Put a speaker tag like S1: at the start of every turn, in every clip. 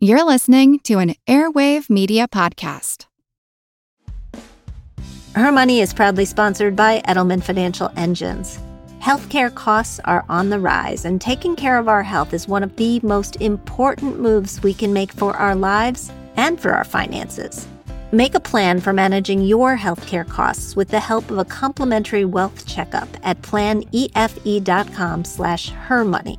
S1: You're listening to an Airwave Media Podcast.
S2: Her Money is proudly sponsored by Edelman Financial Engines. Healthcare costs are on the rise, and taking care of our health is one of the most important moves we can make for our lives and for our finances. Make a plan for managing your healthcare costs with the help of a complimentary wealth checkup at planefe.com slash hermoney.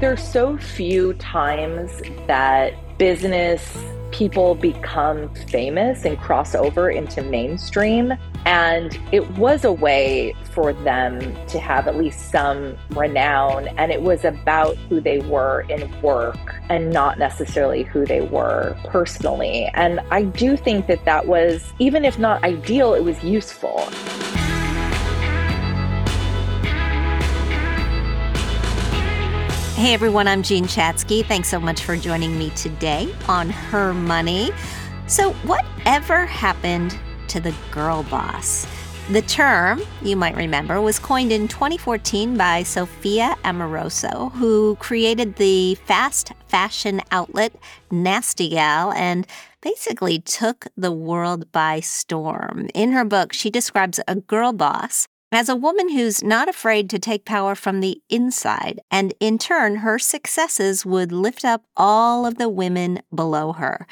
S3: There's so few times that business people become famous and cross over into mainstream. And it was a way for them to have at least some renown. And it was about who they were in work and not necessarily who they were personally. And I do think that that was, even if not ideal, it was useful.
S2: Hey everyone, I'm Jean Chatzky. Thanks so much for joining me today on Her Money. So, whatever happened to the girl boss? The term, you might remember, was coined in 2014 by Sophia Amoruso, who created the fast fashion outlet Nasty Gal and basically took the world by storm. In her book, she describes a girl boss as a woman who's not afraid to take power from the inside, and in turn, her successes would lift up all of the women below her.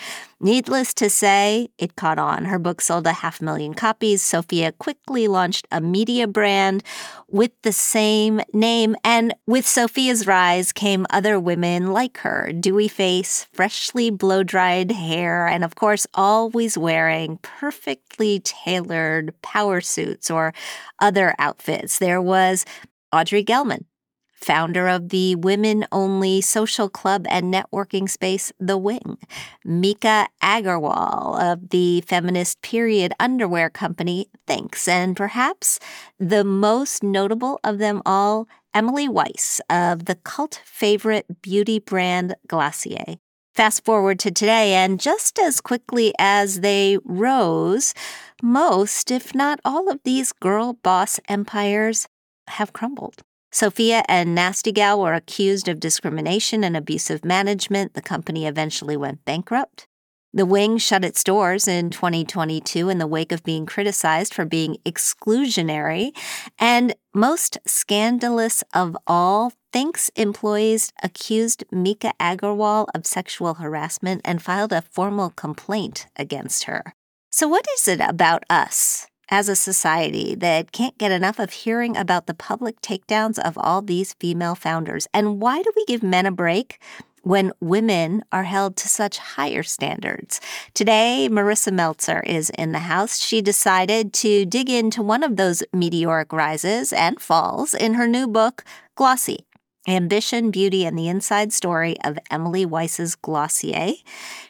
S2: Needless to say, it caught on. Her book sold a half million copies. Sophia quickly launched a media brand with the same name, and with Sophia's rise came other women like her dewy face, freshly blow dried hair, and of course, always wearing perfectly tailored power suits or other outfits. There was Audrey Gelman, founder of the women only social club and networking space, The Wing, Miki Agrawal of the feminist period underwear company, Thinx, and perhaps the most notable of them all, Emily Weiss of the cult favorite beauty brand Glossier. Fast forward to today, and just as quickly as they rose, most, if not all, of these girl boss empires have crumbled. Sophia and Nasty Gal were accused of discrimination and abusive management. The company eventually went bankrupt. The Wing shut its doors in 2022 in the wake of being criticized for being exclusionary. And most scandalous of all, Thinx employees accused Miki Agrawal of sexual harassment and filed a formal complaint against her. So, what is it about us as a society that can't get enough of hearing about the public takedowns of all these female founders? And why do we give men a break? When women are held to such higher standards. Today, Marisa Meltzer is in the house. She decided to dig into one of those meteoric rises and falls in her new book, Glossy Ambition, Beauty, and the Inside Story of Emily Weiss's Glossier.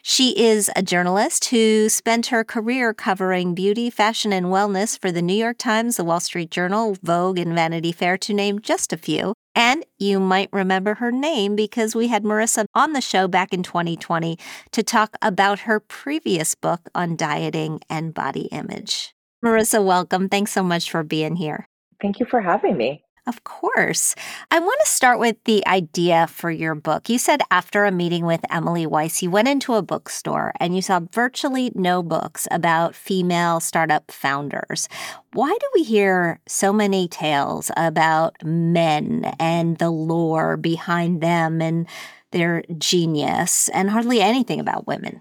S2: She is a journalist who spent her career covering beauty, fashion, and wellness for the New York Times, the Wall Street Journal, Vogue, and Vanity Fair, to name just a few. And you might remember her name because we had Marisa on the show back in 2020 to talk about her previous book on dieting and body image. Marisa, welcome. Thanks so much for being here.
S3: Thank you for having me.
S2: Of course. I want to start with the idea for your book. You said after a meeting with Emily Weiss, you went into a bookstore and you saw virtually no books about female startup founders. Why do we hear so many tales about men and the lore behind them and their genius and hardly anything about women?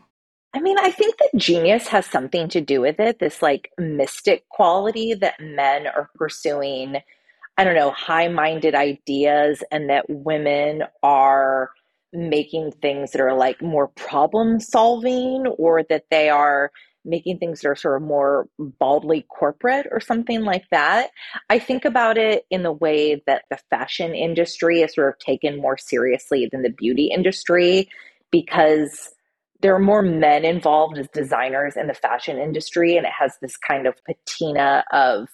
S3: I mean, I think that genius has something to do with it, this like mystic quality that men are pursuing I don't know, high minded ideas and that women are making things that are like more problem solving or that they are making things that are sort of more baldly corporate or something like that. I think about it in the way that the fashion industry is sort of taken more seriously than the beauty industry because there are more men involved as designers in the fashion industry and it has this kind of patina of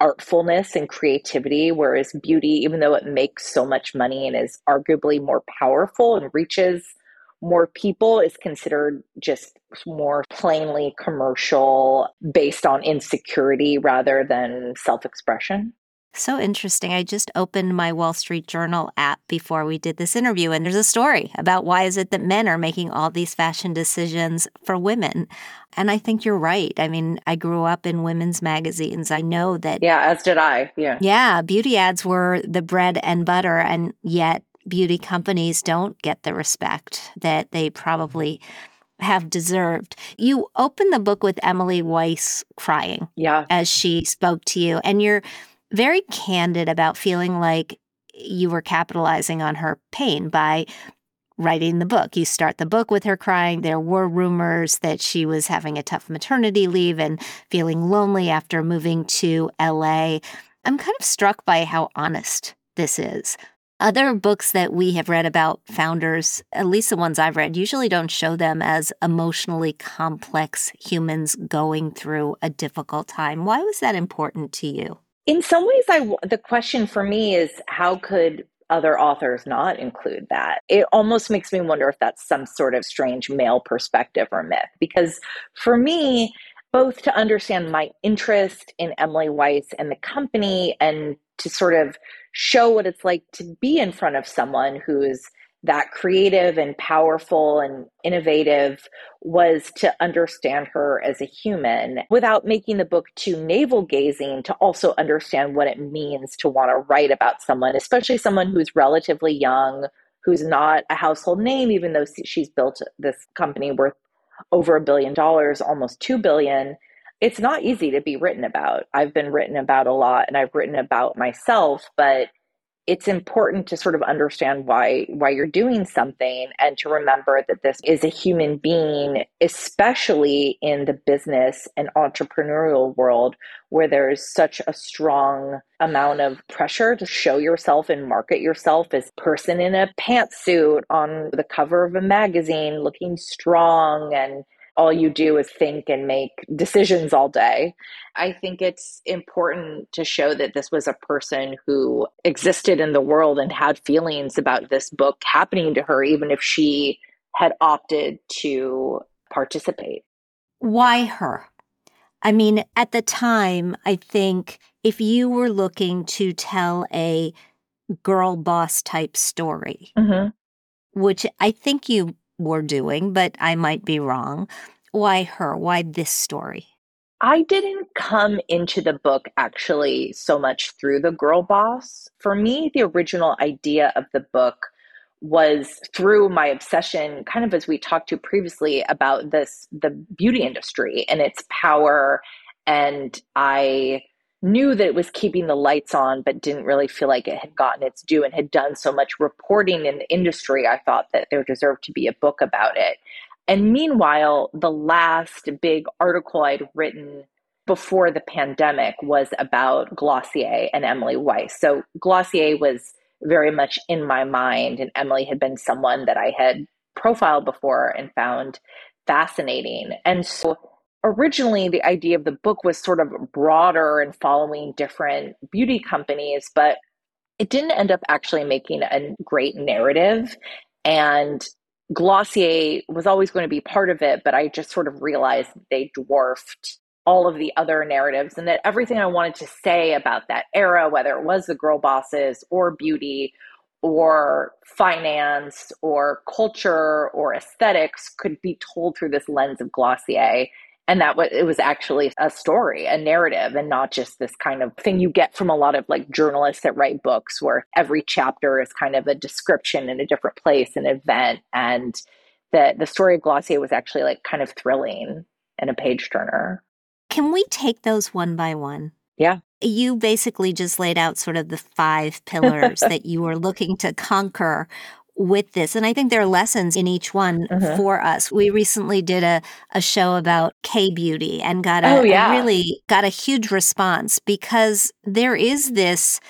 S3: artfulness and creativity whereas beauty even though it makes so much money and is arguably more powerful and reaches more people is considered just more plainly commercial based on insecurity rather than self-expression
S2: so interesting. I just opened my Wall Street Journal app before we did this interview and there's a story about why is it that men are making all these fashion decisions for women. And I think you're right. I mean, I grew up in women's magazines. I know that
S3: Yeah, as did I. Yeah.
S2: Yeah, beauty ads were the bread and butter and yet beauty companies don't get the respect that they probably have deserved. You open the book with Emily Weiss crying.
S3: Yeah.
S2: As she spoke to you and you're very candid about feeling like you were capitalizing on her pain by writing the book. You start the book with her crying. There were rumors that she was having a tough maternity leave and feeling lonely after moving to LA. I'm kind of struck by how honest this is. Other books that we have read about founders, at least the ones I've read, usually don't show them as emotionally complex humans going through a difficult time. Why was that important to you?
S3: In some ways i the question for me is how could other authors not include that? It almost makes me wonder if that's some sort of strange male perspective or myth because for me both to understand my interest in emily weiss and the company and to sort of show what it's like to be in front of someone who's that creative and powerful and innovative was to understand her as a human without making the book too navel gazing to also understand what it means to want to write about someone, especially someone who's relatively young, who's not a household name, even though she's built this company worth over a billion dollars, almost two billion. It's not easy to be written about. I've been written about a lot and I've written about myself, but it's important to sort of understand why why you're doing something and to remember that this is a human being especially in the business and entrepreneurial world where there's such a strong amount of pressure to show yourself and market yourself as person in a pantsuit on the cover of a magazine looking strong and all you do is think and make decisions all day. I think it's important to show that this was a person who existed in the world and had feelings about this book happening to her, even if she had opted to participate.
S2: Why her? I mean, at the time, I think if you were looking to tell a girl boss type story, mm-hmm. which I think you were doing, but I might be wrong. Why her? Why this story?
S3: I didn't come into the book actually so much through the girl boss. For me, the original idea of the book was through my obsession, kind of as we talked to previously about this the beauty industry and its power. And I knew that it was keeping the lights on, but didn't really feel like it had gotten its due and had done so much reporting in the industry. I thought that there deserved to be a book about it. And meanwhile, the last big article I'd written before the pandemic was about Glossier and Emily Weiss. So Glossier was very much in my mind, and Emily had been someone that I had profiled before and found fascinating. And so originally the idea of the book was sort of broader and following different beauty companies, but it didn't end up actually making a great narrative. And Glossier was always going to be part of it, but I just sort of realized they dwarfed all of the other narratives and that everything I wanted to say about that era, whether it was the girl bosses or beauty or finance or culture or aesthetics, could be told through this lens of Glossier and that it was actually a story a narrative and not just this kind of thing you get from a lot of like journalists that write books where every chapter is kind of a description in a different place an event and that the story of glossier was actually like kind of thrilling and a page turner.
S2: Can we take those one by one?
S3: Yeah.
S2: You basically just laid out sort of the five pillars that you were looking to conquer with this. And I think there are lessons in each one mm-hmm. for us. We recently did a, a show about K beauty and got a, oh, yeah. a really got a huge response because there is this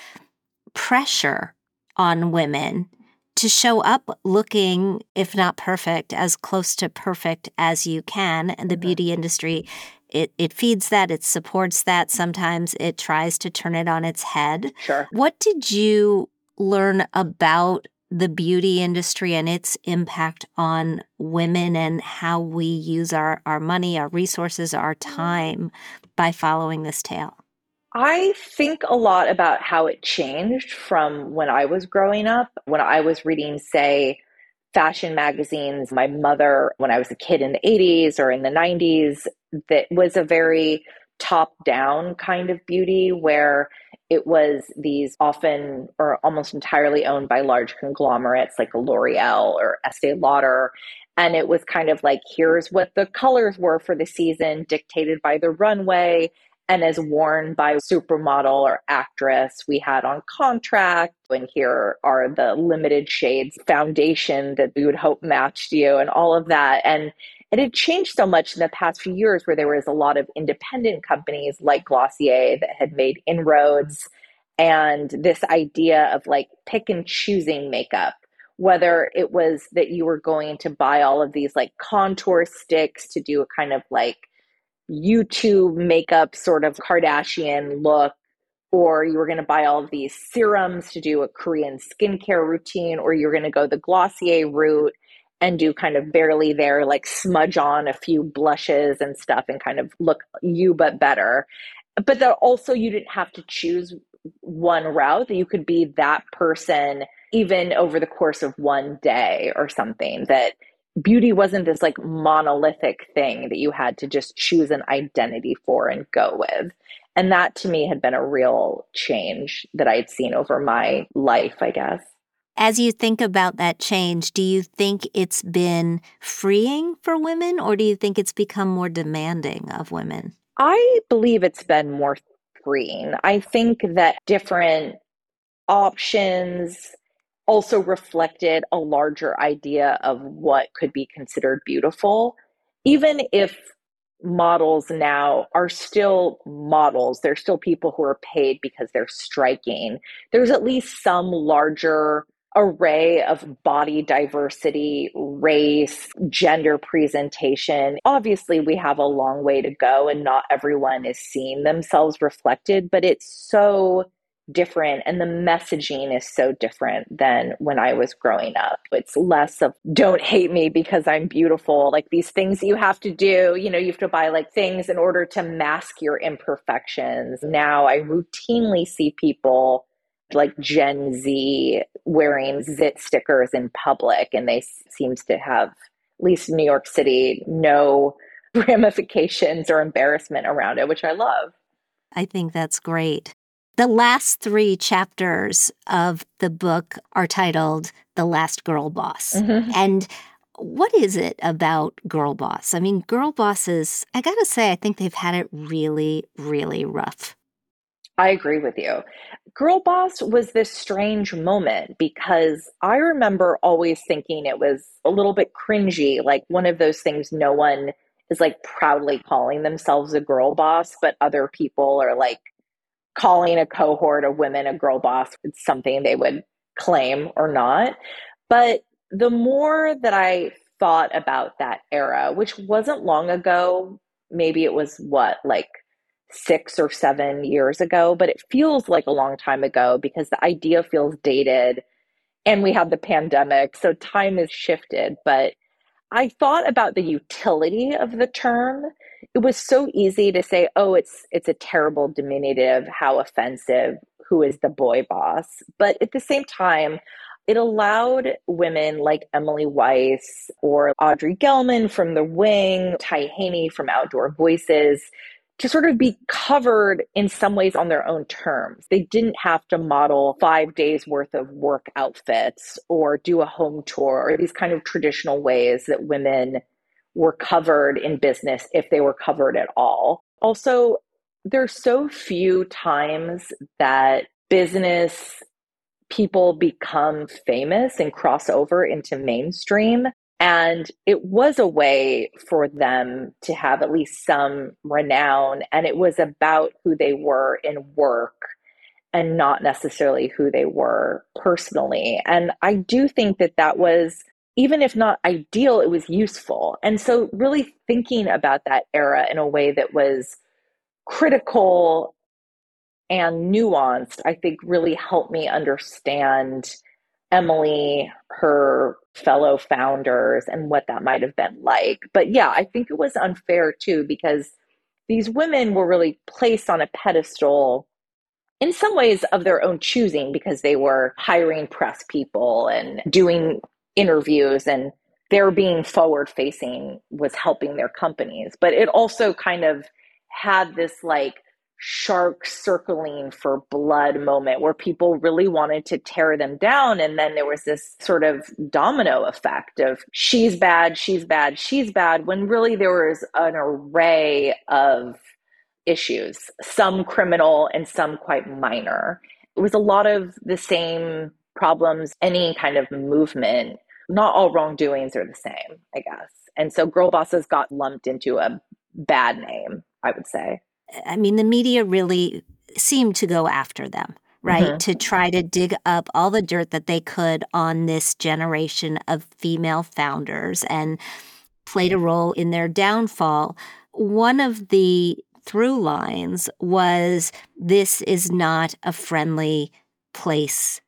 S2: pressure on women to show up looking, if not perfect, as close to perfect as you can. And the mm-hmm. beauty industry, it, it feeds that, it supports that. Sometimes it tries to turn it on its head.
S3: Sure.
S2: What did you learn about the beauty industry and its impact on women and how we use our, our money, our resources, our mm-hmm. time by following this tale?
S3: I think a lot about how it changed from when I was growing up. When I was reading, say, fashion magazines, my mother, when I was a kid in the 80s or in the 90s, that was a very top down kind of beauty where it was these often or almost entirely owned by large conglomerates like L'Oreal or Estee Lauder. And it was kind of like, here's what the colors were for the season, dictated by the runway and as worn by supermodel or actress we had on contract. And here are the limited shades foundation that we would hope matched you and all of that. And it had changed so much in the past few years where there was a lot of independent companies like Glossier that had made inroads and this idea of like pick and choosing makeup whether it was that you were going to buy all of these like contour sticks to do a kind of like YouTube makeup sort of Kardashian look, or you were going to buy all of these serums to do a Korean skincare routine, or you're going to go the Glossier route and do kind of barely there, like smudge on a few blushes and stuff and kind of look you but better. But that also you didn't have to choose one route, that you could be that person even over the course of one day or something that beauty wasn't this like monolithic thing that you had to just choose an identity for and go with. And that to me had been a real change that I'd seen over my life, I guess.
S2: As you think about that change, do you think it's been freeing for women or do you think it's become more demanding of women?
S3: I believe it's been more freeing. I think that different options also reflected a larger idea of what could be considered beautiful. Even if models now are still models, they're still people who are paid because they're striking, there's at least some larger array of body diversity, race, gender presentation. Obviously, we have a long way to go, and not everyone is seeing themselves reflected, but it's so different and the messaging is so different than when I was growing up. It's less of don't hate me because I'm beautiful, like these things you have to do, you know, you have to buy like things in order to mask your imperfections. Now I routinely see people like Gen Z wearing zit stickers in public and they seems to have at least in New York City no ramifications or embarrassment around it, which I love.
S2: I think that's great. The last three chapters of the book are titled The Last Girl Boss. Mm-hmm. And what is it about Girl Boss? I mean, Girl Bosses, I gotta say, I think they've had it really, really rough.
S3: I agree with you. Girl Boss was this strange moment because I remember always thinking it was a little bit cringy, like one of those things no one is like proudly calling themselves a girl boss, but other people are like calling a cohort of women a girl boss it's something they would claim or not. But the more that I thought about that era, which wasn't long ago, maybe it was what, like six or seven years ago, but it feels like a long time ago because the idea feels dated and we had the pandemic. So time has shifted. But I thought about the utility of the term. It was so easy to say, "Oh, it's it's a terrible diminutive, how offensive, who is the boy boss?" But at the same time, it allowed women like Emily Weiss or Audrey Gelman from The Wing, Ty Haney from Outdoor Voices to sort of be covered in some ways on their own terms. They didn't have to model five days worth of work outfits or do a home tour or these kind of traditional ways that women were covered in business if they were covered at all. Also, there's so few times that business people become famous and cross over into mainstream. And it was a way for them to have at least some renown. And it was about who they were in work and not necessarily who they were personally. And I do think that that was, even if not ideal, it was useful. And so, really thinking about that era in a way that was critical and nuanced, I think really helped me understand Emily, her fellow founders, and what that might have been like. But yeah, I think it was unfair too, because these women were really placed on a pedestal in some ways of their own choosing because they were hiring press people and doing interviews and their being forward facing was helping their companies. But it also kind of had this like shark circling for blood moment where people really wanted to tear them down. And then there was this sort of domino effect of she's bad, she's bad, she's bad, when really there was an array of issues, some criminal and some quite minor. It was a lot of the same problems, any kind of movement. Not all wrongdoings are the same, I guess. And so girl bosses got lumped into a bad name, I would say.
S2: I mean, the media really seemed to go after them, right? Mm-hmm. To try to dig up all the dirt that they could on this generation of female founders and played a role in their downfall. One of the through lines was this is not a friendly place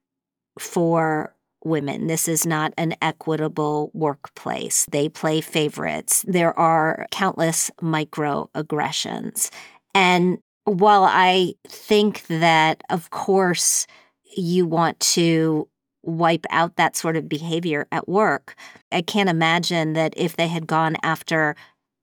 S2: for women. This is not an equitable workplace. They play favorites. There are countless microaggressions. And while I think that, of course, you want to wipe out that sort of behavior at work, I can't imagine that if they had gone after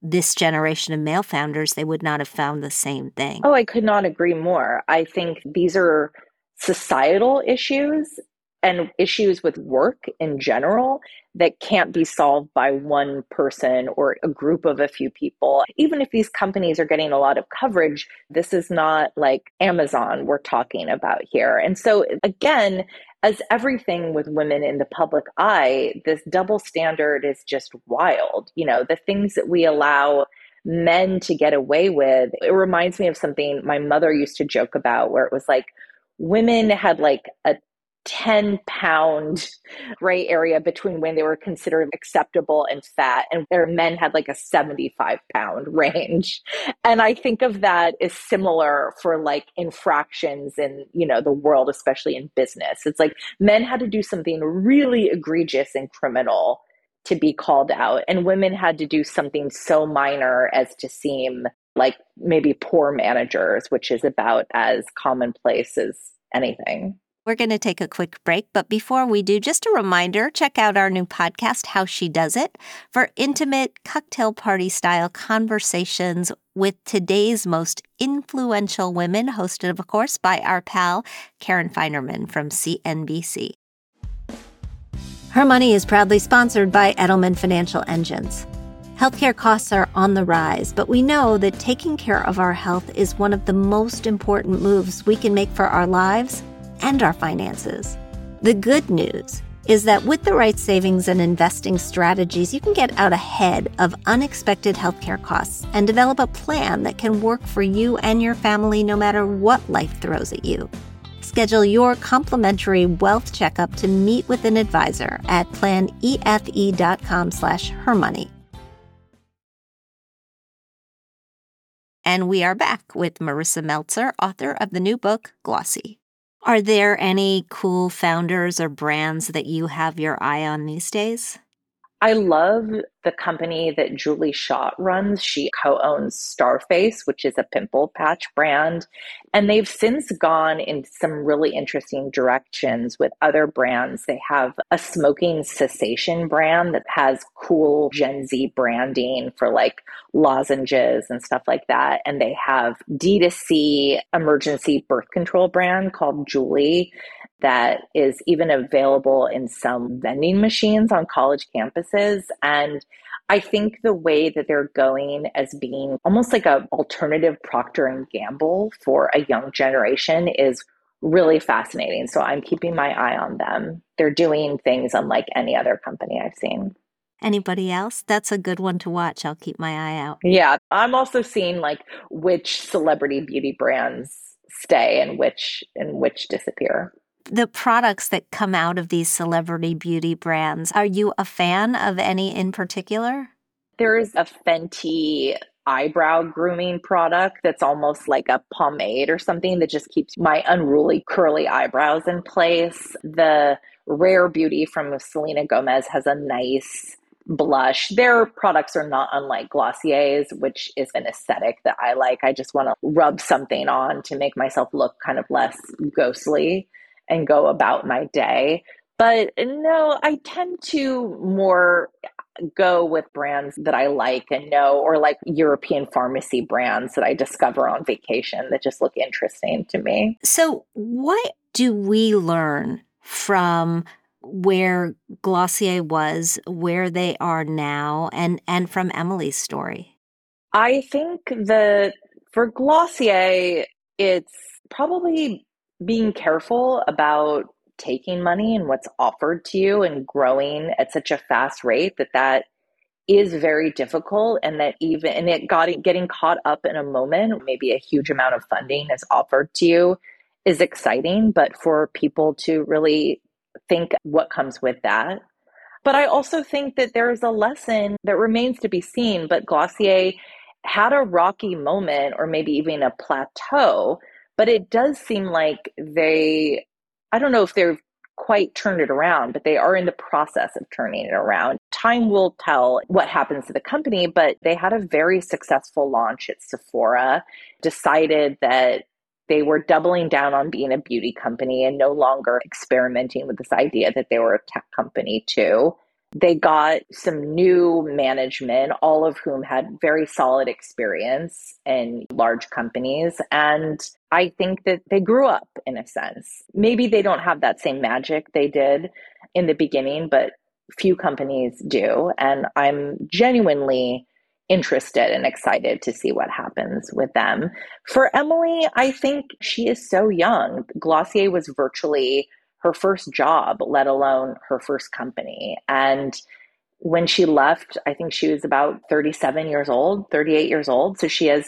S2: this generation of male founders, they would not have found the same thing.
S3: Oh, I could not agree more. I think these are societal issues and issues with work in general that can't be solved by one person or a group of a few people. Even if these companies are getting a lot of coverage, this is not like Amazon we're talking about here. And so, again, as everything with women in the public eye, this double standard is just wild. You know, the things that we allow men to get away with, it reminds me of something my mother used to joke about where it was like, women had like a 10 pound gray area between when they were considered acceptable and fat and their men had like a 75 pound range. And i think of that as similar for like infractions in you know the world especially in business. It's like men had to do something really egregious and criminal to be called out and women had to do something so minor as to seem like maybe poor managers which is about as commonplace as anything
S2: we're going to take a quick break, but before we do, just a reminder check out our new podcast, How She Does It, for intimate cocktail party style conversations with today's most influential women, hosted, of course, by our pal, Karen Finerman from CNBC. Her Money is proudly sponsored by Edelman Financial Engines. Healthcare costs are on the rise, but we know that taking care of our health is one of the most important moves we can make for our lives and our finances. The good news is that with the right savings and investing strategies, you can get out ahead of unexpected healthcare costs and develop a plan that can work for you and your family no matter what life throws at you. Schedule your complimentary wealth checkup to meet with an advisor at planefe.com slash hermoney. And we are back with Marisa Meltzer, author of the new book, Glossy. Are there any cool founders or brands that you have your eye on these days?
S3: I love the company that Julie Schott runs. She co owns Starface, which is a pimple patch brand. And they've since gone in some really interesting directions with other brands. They have a smoking cessation brand that has cool Gen Z branding for like lozenges and stuff like that. And they have D2C emergency birth control brand called Julie that is even available in some vending machines on college campuses. And I think the way that they're going as being almost like an alternative Procter and Gamble for a young generation is really fascinating. So I'm keeping my eye on them. They're doing things unlike any other company I've seen.
S2: Anybody else? That's a good one to watch. I'll keep my eye out.
S3: Yeah, I'm also seeing like which celebrity beauty brands stay and which and which disappear.
S2: The products that come out of these celebrity beauty brands, are you a fan of any in particular?
S3: There's a Fenty eyebrow grooming product that's almost like a pomade or something that just keeps my unruly curly eyebrows in place. The Rare Beauty from Selena Gomez has a nice blush. Their products are not unlike Glossier's, which is an aesthetic that I like. I just want to rub something on to make myself look kind of less ghostly and go about my day. But no, I tend to more go with brands that I like and know, or like European pharmacy brands that I discover on vacation that just look interesting to me.
S2: So, what do we learn from where Glossier was, where they are now, and and from Emily's story?
S3: I think that for Glossier, it's probably being careful about taking money and what's offered to you and growing at such a fast rate that that is very difficult and that even and it got getting caught up in a moment maybe a huge amount of funding is offered to you is exciting but for people to really think what comes with that. But i also think that there is a lesson that remains to be seen but glossier had a rocky moment or maybe even a plateau but it does seem like they I don't know if they've quite turned it around, but they are in the process of turning it around. Time will tell what happens to the company, but they had a very successful launch at Sephora, decided that they were doubling down on being a beauty company and no longer experimenting with this idea that they were a tech company too. They got some new management, all of whom had very solid experience in large companies. And I think that they grew up in a sense. Maybe they don't have that same magic they did in the beginning, but few companies do. And I'm genuinely interested and excited to see what happens with them. For Emily, I think she is so young. Glossier was virtually her first job, let alone her first company. And when she left, I think she was about 37 years old, 38 years old. So she has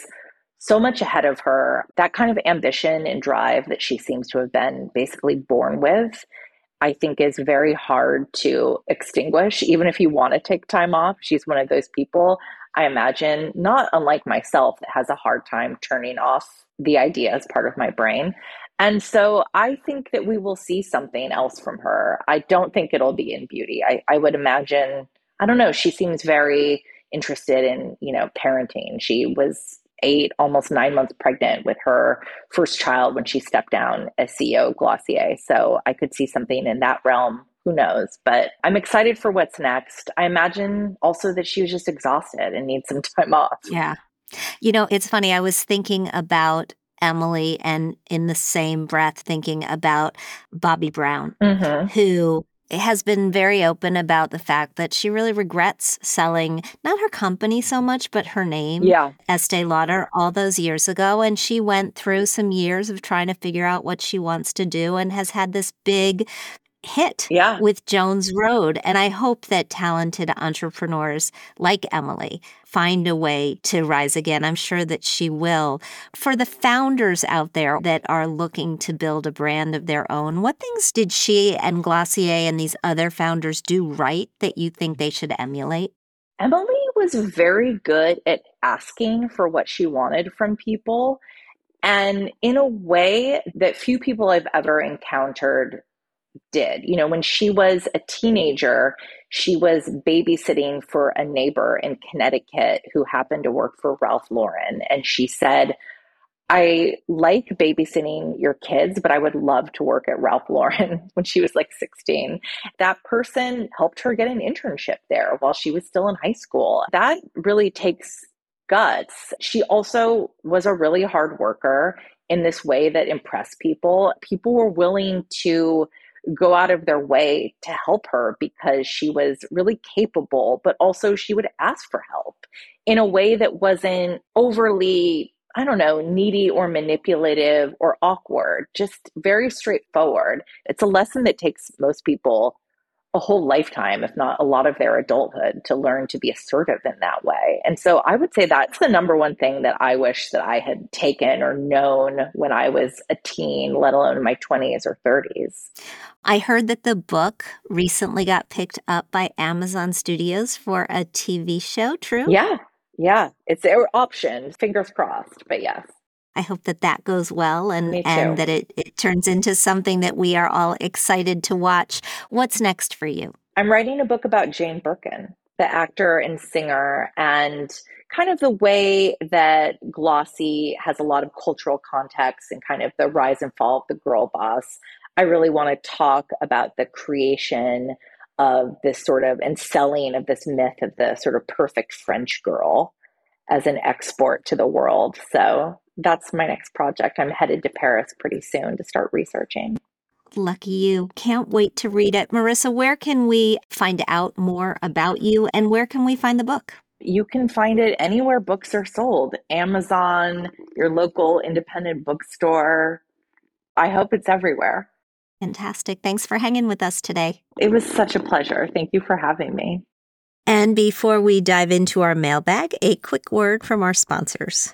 S3: so much ahead of her. That kind of ambition and drive that she seems to have been basically born with, I think is very hard to extinguish. Even if you want to take time off, she's one of those people, I imagine, not unlike myself, that has a hard time turning off the idea as part of my brain. And so I think that we will see something else from her. I don't think it'll be in beauty. I, I would imagine, I don't know, she seems very interested in, you know, parenting. She was eight, almost nine months pregnant with her first child when she stepped down as CEO of Glossier. So I could see something in that realm. Who knows? But I'm excited for what's next. I imagine also that she was just exhausted and needs some time off.
S2: Yeah. You know, it's funny. I was thinking about Emily and in the same breath thinking about Bobbi Brown, mm-hmm. who has been very open about the fact that she really regrets selling not her company so much, but her name,
S3: yeah.
S2: Estee Lauder, all those years ago. And she went through some years of trying to figure out what she wants to do and has had this big hit
S3: yeah.
S2: with Jones Road. And I hope that talented entrepreneurs like Emily find a way to rise again. I'm sure that she will. For the founders out there that are looking to build a brand of their own, what things did she and Glossier and these other founders do right that you think they should emulate?
S3: Emily was very good at asking for what she wanted from people. And in a way that few people I've ever encountered did. You know, when she was a teenager, she was babysitting for a neighbor in Connecticut who happened to work for Ralph Lauren. And she said, I like babysitting your kids, but I would love to work at Ralph Lauren when she was like 16. That person helped her get an internship there while she was still in high school. That really takes guts. She also was a really hard worker in this way that impressed people. People were willing to go out of their way to help her because she was really capable, but also she would ask for help in a way that wasn't overly I don't know, needy or manipulative or awkward, just very straightforward. It's a lesson that takes most people a whole lifetime, if not a lot of their adulthood, to learn to be assertive in that way. And so I would say that's the number one thing that I wish that I had taken or known when I was a teen, let alone in my 20s or 30s.
S2: I heard that the book recently got picked up by Amazon Studios for a TV show, true?
S3: Yeah. Yeah. It's their option. Fingers crossed, but yes.
S2: I hope that that goes well and, and that it, it turns into something that we are all excited to watch. What's next for you?
S3: I'm writing a book about Jane Birkin, the actor and singer, and kind of the way that Glossy has a lot of cultural context and kind of the rise and fall of the girl boss. I really want to talk about the creation of this sort of and selling of this myth of the sort of perfect French girl as an export to the world. So that's my next project. I'm headed to Paris pretty soon to start researching.
S2: Lucky you. Can't wait to read it. Marisa, where can we find out more about you and where can we find the book?
S3: You can find it anywhere books are sold Amazon, your local independent bookstore. I hope it's everywhere.
S2: Fantastic. Thanks for hanging with us today.
S3: It was such a pleasure. Thank you for having me.
S2: And before we dive into our mailbag, a quick word from our sponsors.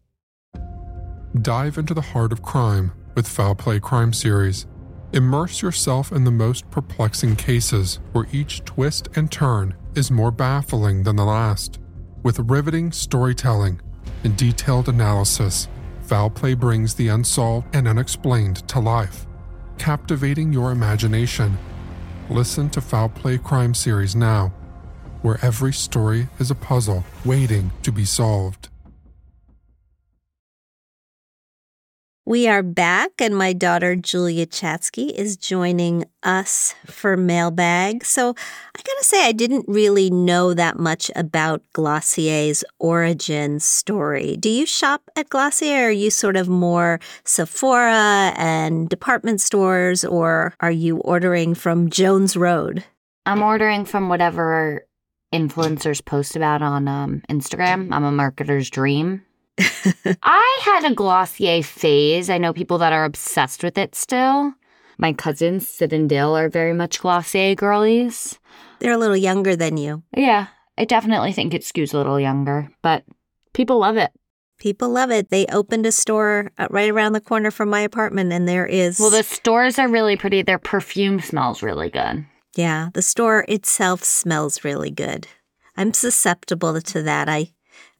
S4: Dive into the heart of crime with Foul Play Crime Series. Immerse yourself in the most perplexing cases where each twist and turn is more baffling than the last. With riveting storytelling and detailed analysis, Foul Play brings the unsolved and unexplained to life, captivating your imagination. Listen to Foul Play Crime Series now, where every story is a puzzle waiting to be solved.
S2: We are back, and my daughter Julia Chatzky is joining us for mailbag. So I gotta say, I didn't really know that much about Glossier's origin story. Do you shop at Glossier? Are you sort of more Sephora and department stores, or are you ordering from Jones Road?
S5: I'm ordering from whatever influencers post about on um, Instagram. I'm a marketer's dream. I had a Glossier phase. I know people that are obsessed with it still. My cousins, Sid and Dill, are very much Glossier girlies.
S2: They're a little younger than you.
S5: Yeah, I definitely think it skews a little younger, but people love it.
S2: People love it. They opened a store uh, right around the corner from my apartment, and there is.
S5: Well, the stores are really pretty. Their perfume smells really good.
S2: Yeah, the store itself smells really good. I'm susceptible to that. I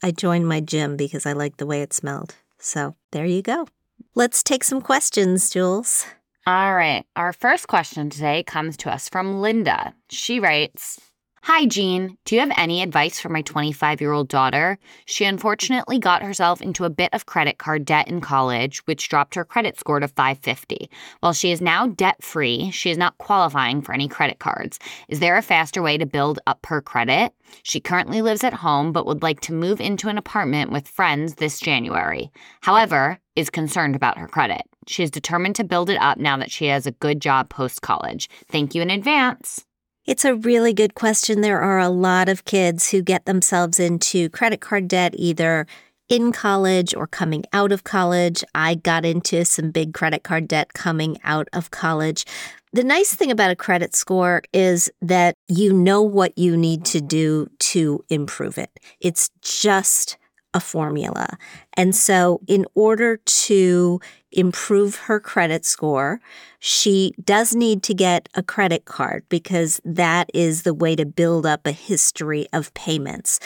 S2: I joined my gym because I liked the way it smelled. So there you go. Let's take some questions, Jules.
S5: All right. Our first question today comes to us from Linda. She writes Hi, Jean. Do you have any advice for my 25 year old daughter? She unfortunately got herself into a bit of credit card debt in college, which dropped her credit score to 550. While she is now debt free, she is not qualifying for any credit cards. Is there a faster way to build up her credit? She currently lives at home, but would like to move into an apartment with friends this January. However, is concerned about her credit. She is determined to build it up now that she has a good job post college. Thank you in advance.
S2: It's a really good question. There are a lot of kids who get themselves into credit card debt either in college or coming out of college. I got into some big credit card debt coming out of college. The nice thing about a credit score is that you know what you need to do to improve it. It's just a formula. And so, in order to improve her credit score, she does need to get a credit card because that is the way to build up a history of payments.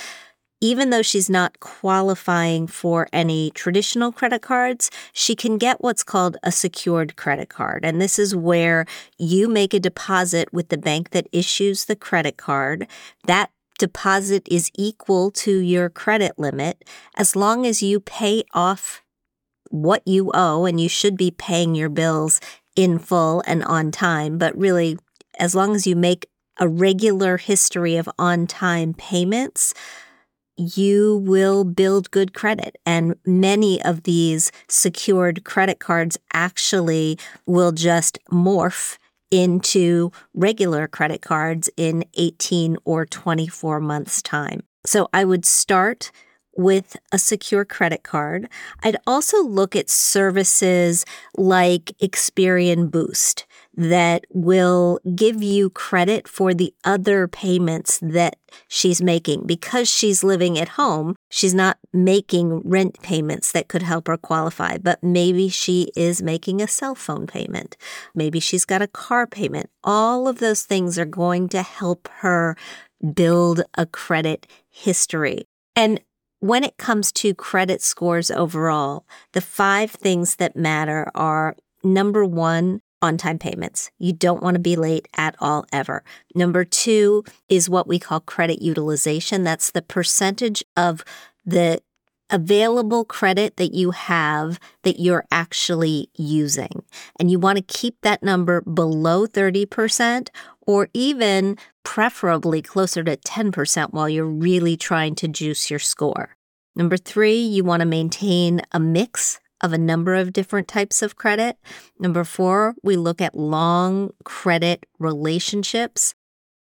S2: Even though she's not qualifying for any traditional credit cards, she can get what's called a secured credit card. And this is where you make a deposit with the bank that issues the credit card. That deposit is equal to your credit limit, as long as you pay off what you owe, and you should be paying your bills in full and on time, but really, as long as you make a regular history of on time payments, you will build good credit. And many of these secured credit cards actually will just morph into regular credit cards in 18 or 24 months' time. So I would start with a secure credit card. I'd also look at services like Experian Boost that will give you credit for the other payments that she's making. Because she's living at home, she's not making rent payments that could help her qualify, but maybe she is making a cell phone payment. Maybe she's got a car payment. All of those things are going to help her build a credit history. And when it comes to credit scores overall, the five things that matter are number one, on time payments. You don't want to be late at all, ever. Number two is what we call credit utilization. That's the percentage of the available credit that you have that you're actually using. And you want to keep that number below 30% or even preferably closer to 10% while you're really trying to juice your score. Number three, you want to maintain a mix of a number of different types of credit. Number four, we look at long credit relationships.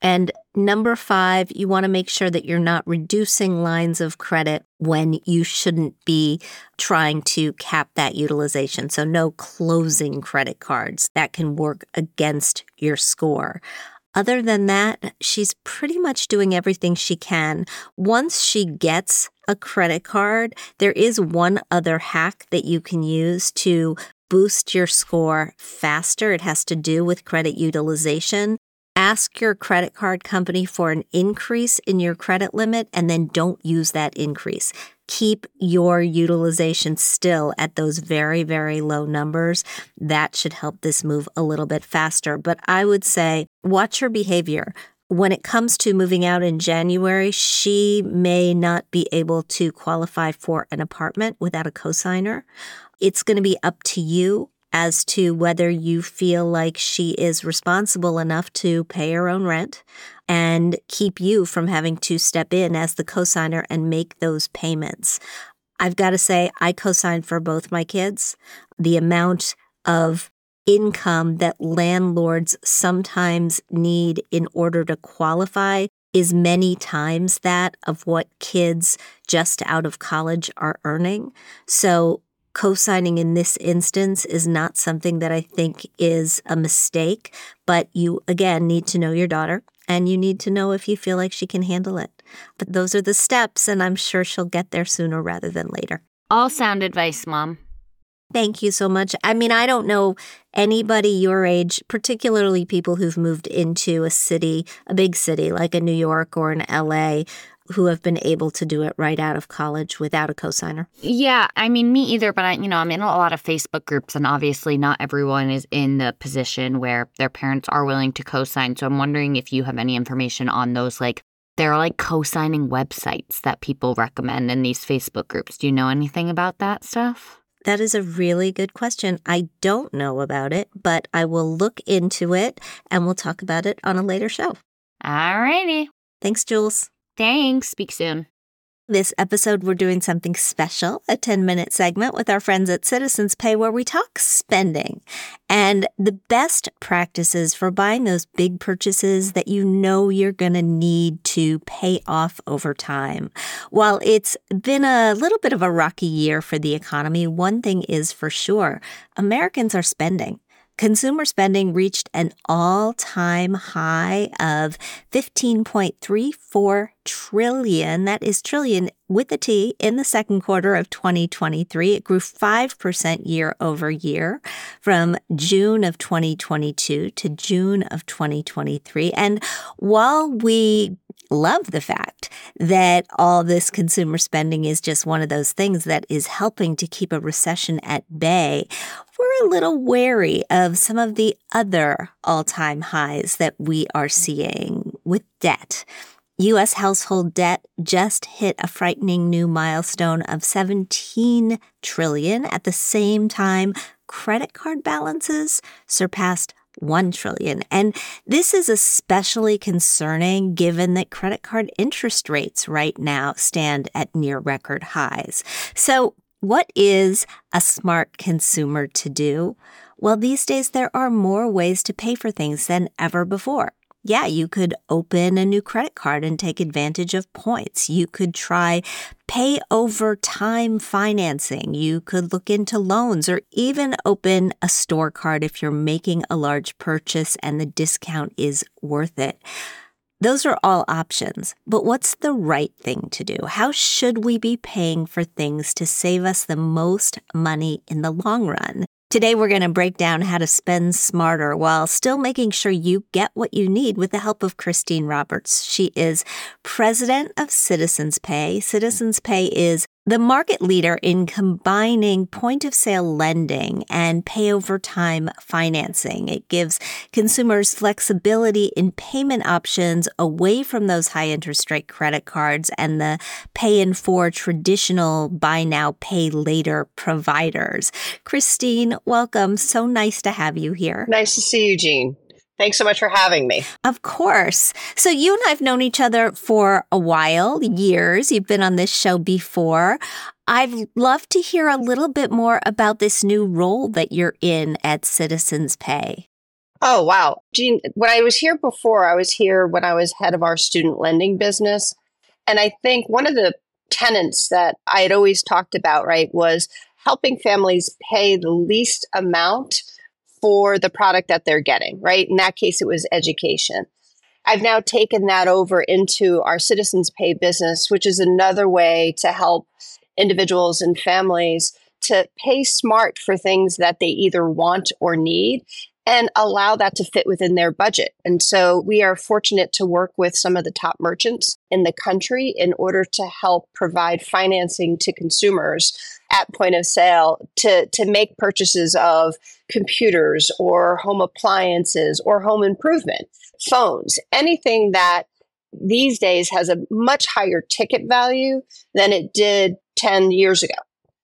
S2: And number five, you want to make sure that you're not reducing lines of credit when you shouldn't be trying to cap that utilization. So, no closing credit cards that can work against your score. Other than that, she's pretty much doing everything she can. Once she gets a credit card, there is one other hack that you can use to boost your score faster. It has to do with credit utilization. Ask your credit card company for an increase in your credit limit and then don't use that increase keep your utilization still at those very, very low numbers. That should help this move a little bit faster. But I would say watch your behavior. When it comes to moving out in January, she may not be able to qualify for an apartment without a cosigner. It's going to be up to you as to whether you feel like she is responsible enough to pay her own rent and keep you from having to step in as the cosigner and make those payments. I've got to say, I co-signed for both my kids. The amount of income that landlords sometimes need in order to qualify is many times that of what kids just out of college are earning. So co signing in this instance is not something that I think is a mistake, but you again need to know your daughter and you need to know if you feel like she can handle it. But those are the steps, and I'm sure she'll get there sooner rather than later.
S5: All sound advice, Mom.
S2: Thank you so much. I mean, I don't know anybody your age, particularly people who've moved into a city, a big city like a New York or an LA, who have been able to do it right out of college without a cosigner.
S5: Yeah, I mean, me either, but I, you know, I'm in a lot of Facebook groups, and obviously not everyone is in the position where their parents are willing to cosign. So I'm wondering if you have any information on those, like, there are like co signing websites that people recommend in these Facebook groups. Do you know anything about that stuff?
S2: That is a really good question. I don't know about it, but I will look into it and we'll talk about it on a later show.
S5: All righty.
S2: Thanks, Jules.
S5: Thanks. Speak soon.
S2: This episode, we're doing something special a 10 minute segment with our friends at Citizens Pay where we talk spending and the best practices for buying those big purchases that you know you're going to need to pay off over time. While it's been a little bit of a rocky year for the economy, one thing is for sure Americans are spending. Consumer spending reached an all time high of 15.34 trillion. That is trillion with a T in the second quarter of 2023. It grew 5% year over year from June of 2022 to June of 2023. And while we love the fact that all this consumer spending is just one of those things that is helping to keep a recession at bay we're a little wary of some of the other all time highs that we are seeing with debt. U.S. household debt just hit a frightening new milestone of 17 trillion. At the same time, credit card balances surpassed 1 trillion. And this is especially concerning given that credit card interest rates right now stand at near record highs. So, what is a smart consumer to do? Well, these days there are more ways to pay for things than ever before yeah, you could open a new credit card and take advantage of points. You could try pay over time financing. You could look into loans or even open a store card if you're making a large purchase and the discount is worth it. Those are all options, but what's the right thing to do? How should we be paying for things to save us the most money in the long run? Today, we're going to break down how to spend smarter while still making sure you get what you need with the help of Christine Roberts. She is president of Citizens Pay. Citizens Pay is the market leader in combining point of sale lending and pay over time financing. It gives consumers flexibility in payment options away from those high interest rate credit cards and the pay in four traditional buy now, pay later providers. Christine, welcome. So nice to have you here.
S6: Nice to see you, Jean. Thanks so much for having me.
S2: Of course. So, you and I have known each other for a while, years. You've been on this show before. I'd love to hear a little bit more about this new role that you're in at Citizens Pay.
S6: Oh, wow. Jean, when I was here before, I was here when I was head of our student lending business. And I think one of the tenets that I had always talked about, right, was helping families pay the least amount for the product that they're getting, right? In that case, it was education. I've now taken that over into our Citizens Pay business, which is another way to help individuals and families to pay smart for things that they either want or need and allow that to fit within their budget. And so we are fortunate to work with some of the top merchants in the country in order to help provide financing to consumers at point of sale to, to make purchases of computers or home appliances or home improvement, phones, anything that these days has a much higher ticket value than it did 10 years ago.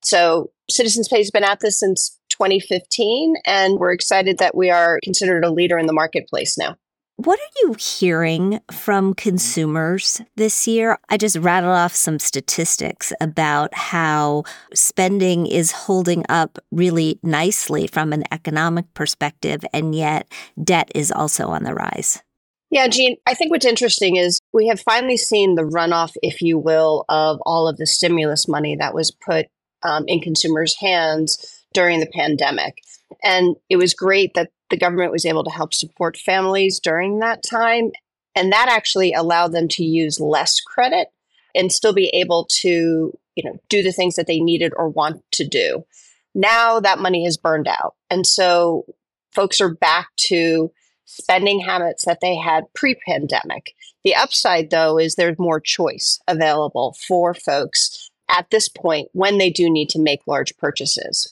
S6: So Citizens Pay has been at this since 2015, and we're excited that we are considered a leader in the marketplace now.
S2: What are you hearing from consumers this year? I just rattled off some statistics about how spending is holding up really nicely from an economic perspective, and yet debt is also on the rise.
S6: Yeah, Jean, I think what's interesting is we have finally seen the runoff, if you will, of all of the stimulus money that was put um, in consumers' hands during the pandemic. And it was great that the government was able to help support families during that time. And that actually allowed them to use less credit and still be able to, you know, do the things that they needed or want to do. Now that money has burned out. And so folks are back to spending habits that they had pre pandemic. The upside, though, is there's more choice available for folks at this point when they do need to make large purchases.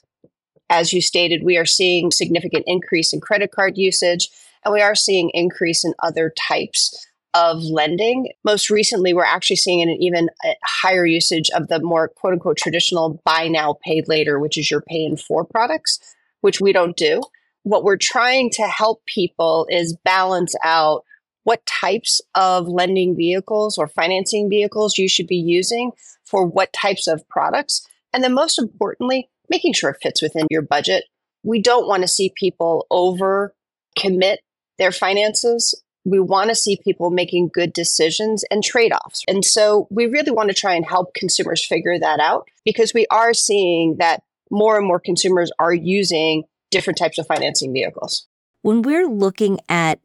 S6: As you stated, we are seeing significant increase in credit card usage, and we are seeing increase in other types of lending. Most recently, we're actually seeing an even uh, higher usage of the more quote unquote traditional buy now, pay later, which is your pay in four products, which we don't do. What we're trying to help people is balance out what types of lending vehicles or financing vehicles you should be using for what types of products. And then, most importantly, making sure it fits within your budget. We don't want to see people over commit their finances. We want to see people making good decisions and trade offs. And so we really want to try and help consumers figure that out because we are seeing that more and more consumers are using different types of financing vehicles.
S2: When we're looking at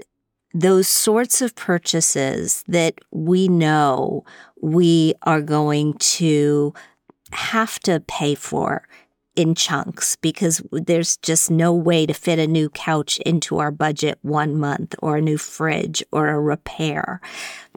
S2: those sorts of purchases that we know we are going to have to pay for in chunks because there's just no way to fit a new couch into our budget one month or a new fridge or a repair.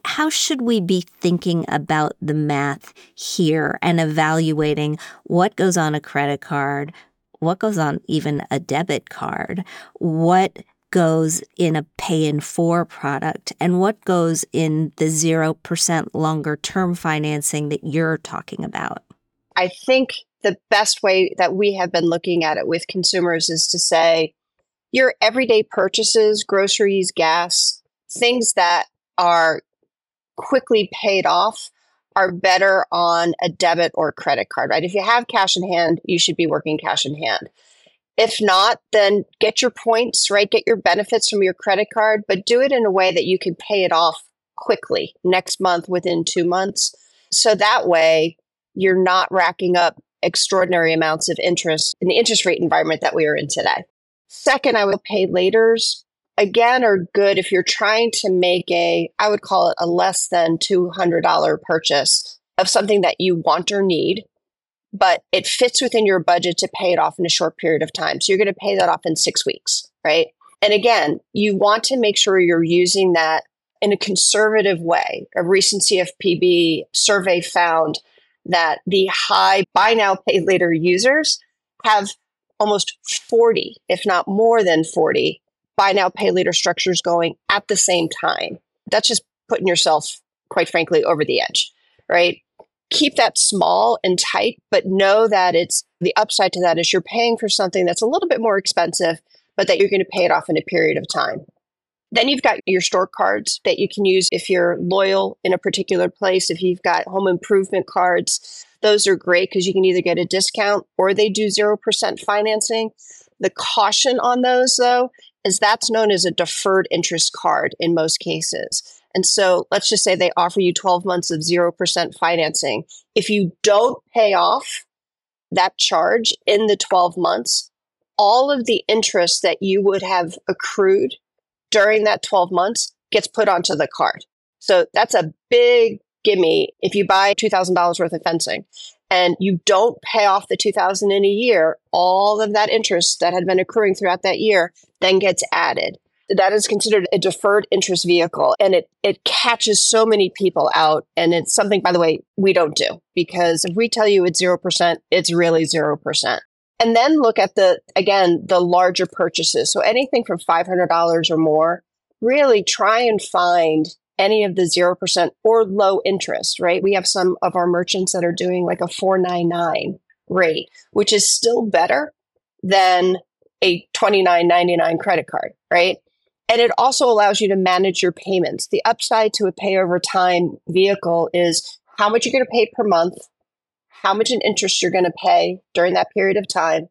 S2: How should we be thinking about the math here and evaluating what goes on a credit card, what goes on even a debit card, what goes in a pay in four product and what goes in the 0% longer term financing that you're talking about?
S6: I think the best way that we have been looking at it with consumers is to say your everyday purchases, groceries, gas, things that are quickly paid off are better on a debit or credit card, right? If you have cash in hand, you should be working cash in hand. If not, then get your points, right? Get your benefits from your credit card, but do it in a way that you can pay it off quickly next month within two months. So that way you're not racking up extraordinary amounts of interest in the interest rate environment that we are in today. Second, I would pay laters again are good if you're trying to make a, I would call it a less than $200 purchase of something that you want or need, but it fits within your budget to pay it off in a short period of time. So you're going to pay that off in six weeks, right? And again, you want to make sure you're using that in a conservative way. A recent CFPB survey found that the high buy now, pay later users have almost 40, if not more than 40 buy now, pay later structures going at the same time. That's just putting yourself, quite frankly, over the edge, right? Keep that small and tight, but know that it's the upside to that is you're paying for something that's a little bit more expensive, but that you're going to pay it off in a period of time. Then you've got your store cards that you can use if you're loyal in a particular place. If you've got home improvement cards, those are great because you can either get a discount or they do 0% financing. The caution on those, though, is that's known as a deferred interest card in most cases. And so let's just say they offer you 12 months of 0% financing. If you don't pay off that charge in the 12 months, all of the interest that you would have accrued during that 12 months gets put onto the card. So that's a big gimme if you buy $2,000 worth of fencing and you don't pay off the 2000 in a year, all of that interest that had been accruing throughout that year then gets added. That is considered a deferred interest vehicle and it it catches so many people out and it's something by the way we don't do because if we tell you it's 0%, it's really 0%. And then look at the again the larger purchases. So anything from $500 or more, really try and find any of the 0% or low interest, right? We have some of our merchants that are doing like a 499 rate, which is still better than a 29.99 credit card, right? And it also allows you to manage your payments. The upside to a pay over time vehicle is how much you're going to pay per month, how much in interest you're going to pay during that period of time,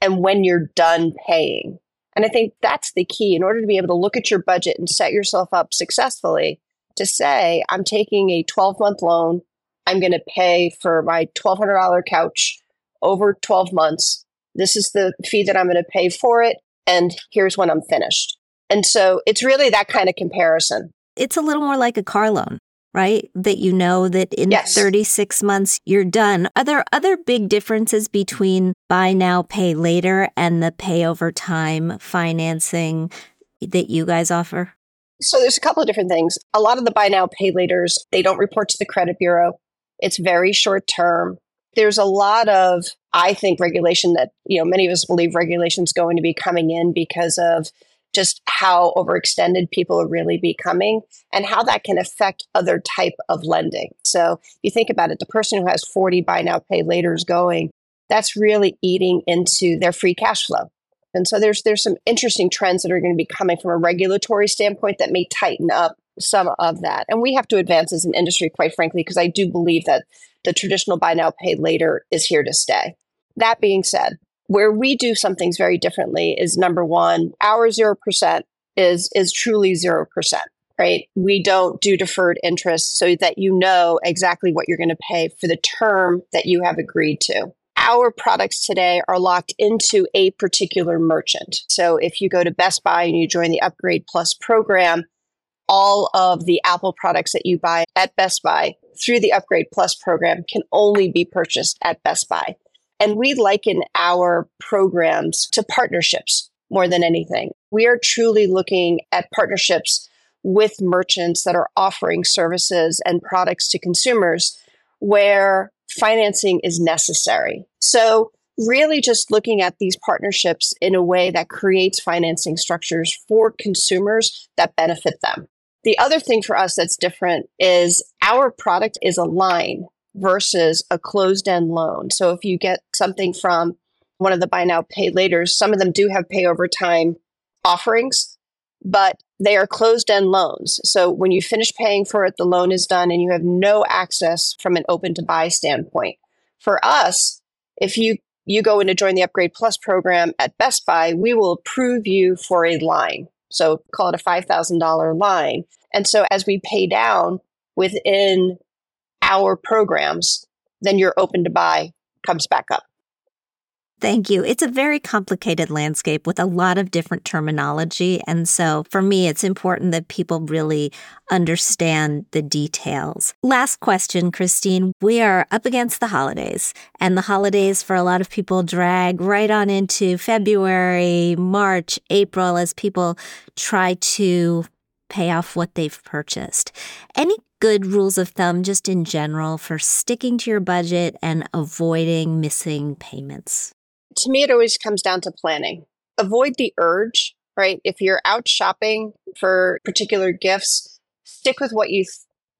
S6: and when you're done paying. And I think that's the key in order to be able to look at your budget and set yourself up successfully to say, I'm taking a 12 month loan. I'm going to pay for my $1,200 couch over 12 months. This is the fee that I'm going to pay for it. And here's when I'm finished. And so it's really that kind of comparison.
S2: It's a little more like a car loan, right? That you know that in
S6: yes.
S2: 36 months you're done. Are there other big differences between buy now, pay later and the pay over time financing that you guys offer?
S6: So there's a couple of different things. A lot of the buy now, pay laters, they don't report to the credit bureau. It's very short term. There's a lot of, I think, regulation that, you know, many of us believe regulation is going to be coming in because of just how overextended people are really becoming and how that can affect other type of lending. So you think about it, the person who has 40 buy now, pay later is going, that's really eating into their free cash flow. And so there's there's some interesting trends that are going to be coming from a regulatory standpoint that may tighten up some of that. And we have to advance as an industry, quite frankly, because I do believe that the traditional buy now, pay later is here to stay. That being said, where we do some things very differently is number one, our zero percent is is truly zero percent. Right. We don't do deferred interest so that you know exactly what you're going to pay for the term that you have agreed to our products today are locked into a particular merchant. So if you go to Best Buy and you join the Upgrade Plus program, all of the Apple products that you buy at Best Buy through the Upgrade Plus program can only be purchased at Best Buy. And we liken our programs to partnerships more than anything. We are truly looking at partnerships with merchants that are offering services and products to consumers where financing is necessary. So really just looking at these partnerships in a way that creates financing structures for consumers that benefit them. The other thing for us that's different is our product is a line versus a closed end loan. So if you get something from one of the buy now, pay laters, some of them do have pay over time offerings, but they are closed end loans. So when you finish paying for it, the loan is done and you have no access from an open to buy standpoint. For us, if you you go in to join the Upgrade Plus program at Best Buy, we will approve you for a line. So call it a $5,000 line. And so as we pay down within our programs, then your open to buy comes back up.
S2: Thank you. It's a very complicated landscape with a lot of different terminology. And so for me, it's important that people really understand the details. Last question, Christine. We are up against the holidays, and the holidays for a lot of people drag right on into February, March, April as people try to pay off what they've purchased. Any good rules of thumb, just in general, for sticking to your budget and avoiding missing payments?
S6: To me, it always comes down to planning. Avoid the urge, right? If you're out shopping for particular gifts, stick with what you th-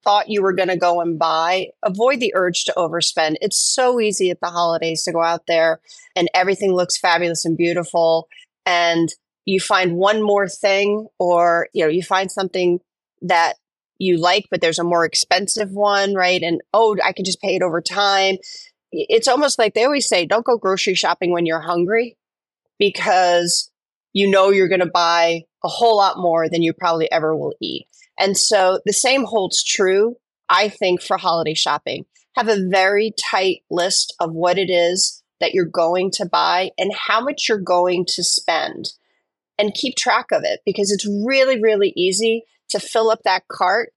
S6: thought you were going to go and buy. Avoid the urge to overspend. It's so easy at the holidays to go out there and everything looks fabulous and beautiful. And you find one more thing, or you know, you find something that you like, but there's a more expensive one, right? And oh, I can just pay it over time. It's almost like they always say, don't go grocery shopping when you're hungry because you know you're going to buy a whole lot more than you probably ever will eat. And so the same holds true, I think, for holiday shopping. Have a very tight list of what it is that you're going to buy and how much you're going to spend and keep track of it because it's really, really easy to fill up that cart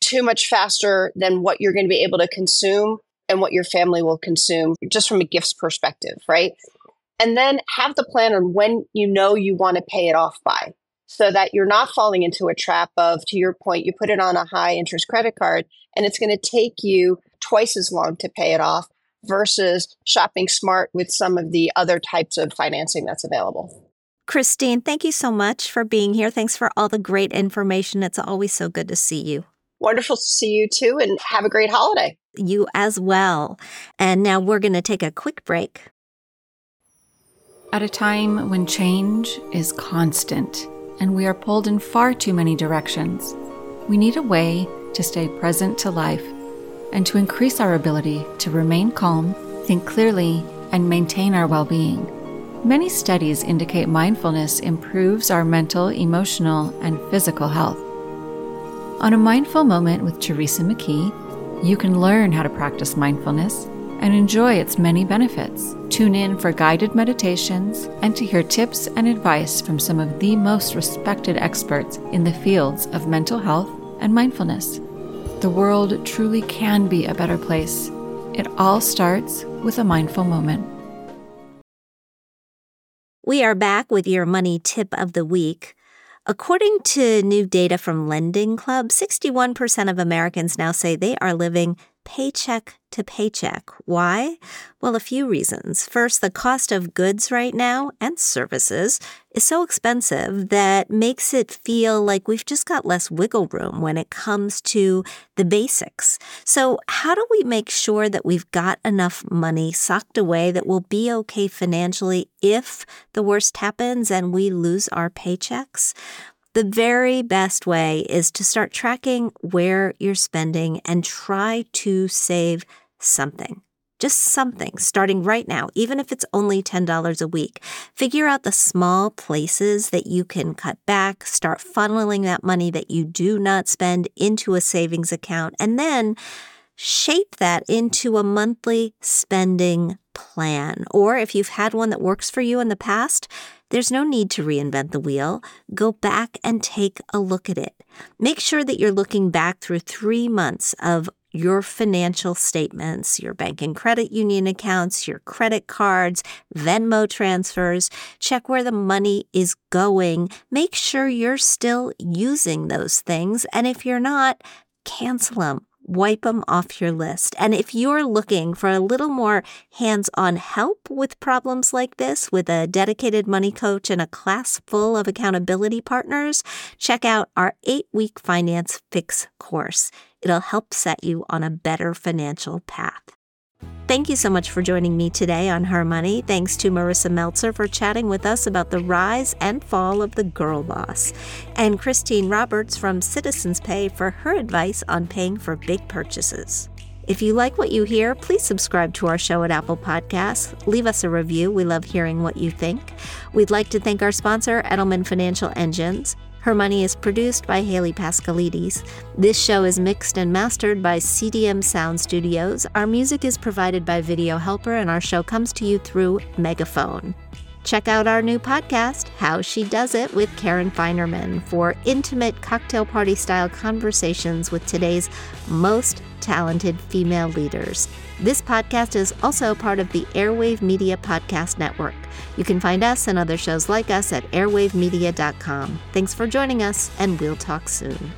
S6: too much faster than what you're going to be able to consume and what your family will consume just from a gifts perspective, right? And then have the plan on when you know you want to pay it off by so that you're not falling into a trap of, to your point, you put it on a high interest credit card and it's going to take you twice as long to pay it off versus shopping smart with some of the other types of financing that's available.
S2: Christine, thank you so much for being here. Thanks for all the great information. It's always so good to see you.
S6: Wonderful to see you too, and have a great holiday.
S2: You as well. And now we're going to take a quick break.
S7: At a time when change is constant and we are pulled in far too many directions, we need a way to stay present to life and to increase our ability to remain calm, think clearly, and maintain our well being. Many studies indicate mindfulness improves our mental, emotional, and physical health. On a mindful moment with Teresa McKee, you can learn how to practice mindfulness and enjoy its many benefits. Tune in for guided meditations and to hear tips and advice from some of the most respected experts in the fields of mental health and mindfulness. The world truly can be a better place. It all starts with a mindful moment.
S2: We are back with your money tip of the week. According to new data from Lending Club, 61% of Americans now say they are living paycheck to paycheck. Why? Well, a few reasons. First, the cost of goods right now and services is so expensive that makes it feel like we've just got less wiggle room when it comes to the basics. So, how do we make sure that we've got enough money socked away that we'll be okay financially if the worst happens and we lose our paychecks? The very best way is to start tracking where you're spending and try to save something. Just something starting right now, even if it's only $10 a week. Figure out the small places that you can cut back, start funneling that money that you do not spend into a savings account, and then shape that into a monthly spending plan. Or if you've had one that works for you in the past, there's no need to reinvent the wheel. Go back and take a look at it. Make sure that you're looking back through three months of your financial statements, your bank and credit union accounts, your credit cards, Venmo transfers. Check where the money is going. Make sure you're still using those things. And if you're not, cancel them wipe them off your list. And if you're looking for a little more hands on help with problems like this with a dedicated money coach and a class full of accountability partners, check out our eight week finance fix course. It'll help set you on a better financial path. Thank you so much for joining me today on Her Money. Thanks to Marisa Meltzer for chatting with us about the rise and fall of the girl boss, and Christine Roberts from Citizens Pay for her advice on paying for big purchases. If you like what you hear, please subscribe to our show at Apple Podcasts. Leave us a review. We love hearing what you think. We'd like to thank our sponsor, Edelman Financial Engines. Her Money is produced by Haley Pascalides. This show is mixed and mastered by CDM Sound Studios. Our music is provided by Video Helper, and our show comes to you through Megaphone. Check out our new podcast, How She Does It, with Karen Finerman, for intimate cocktail party style conversations with today's most talented female leaders. This podcast is also part of the Airwave Media Podcast Network. You can find us and other shows like us at airwavemedia.com. Thanks for joining us, and we'll talk soon.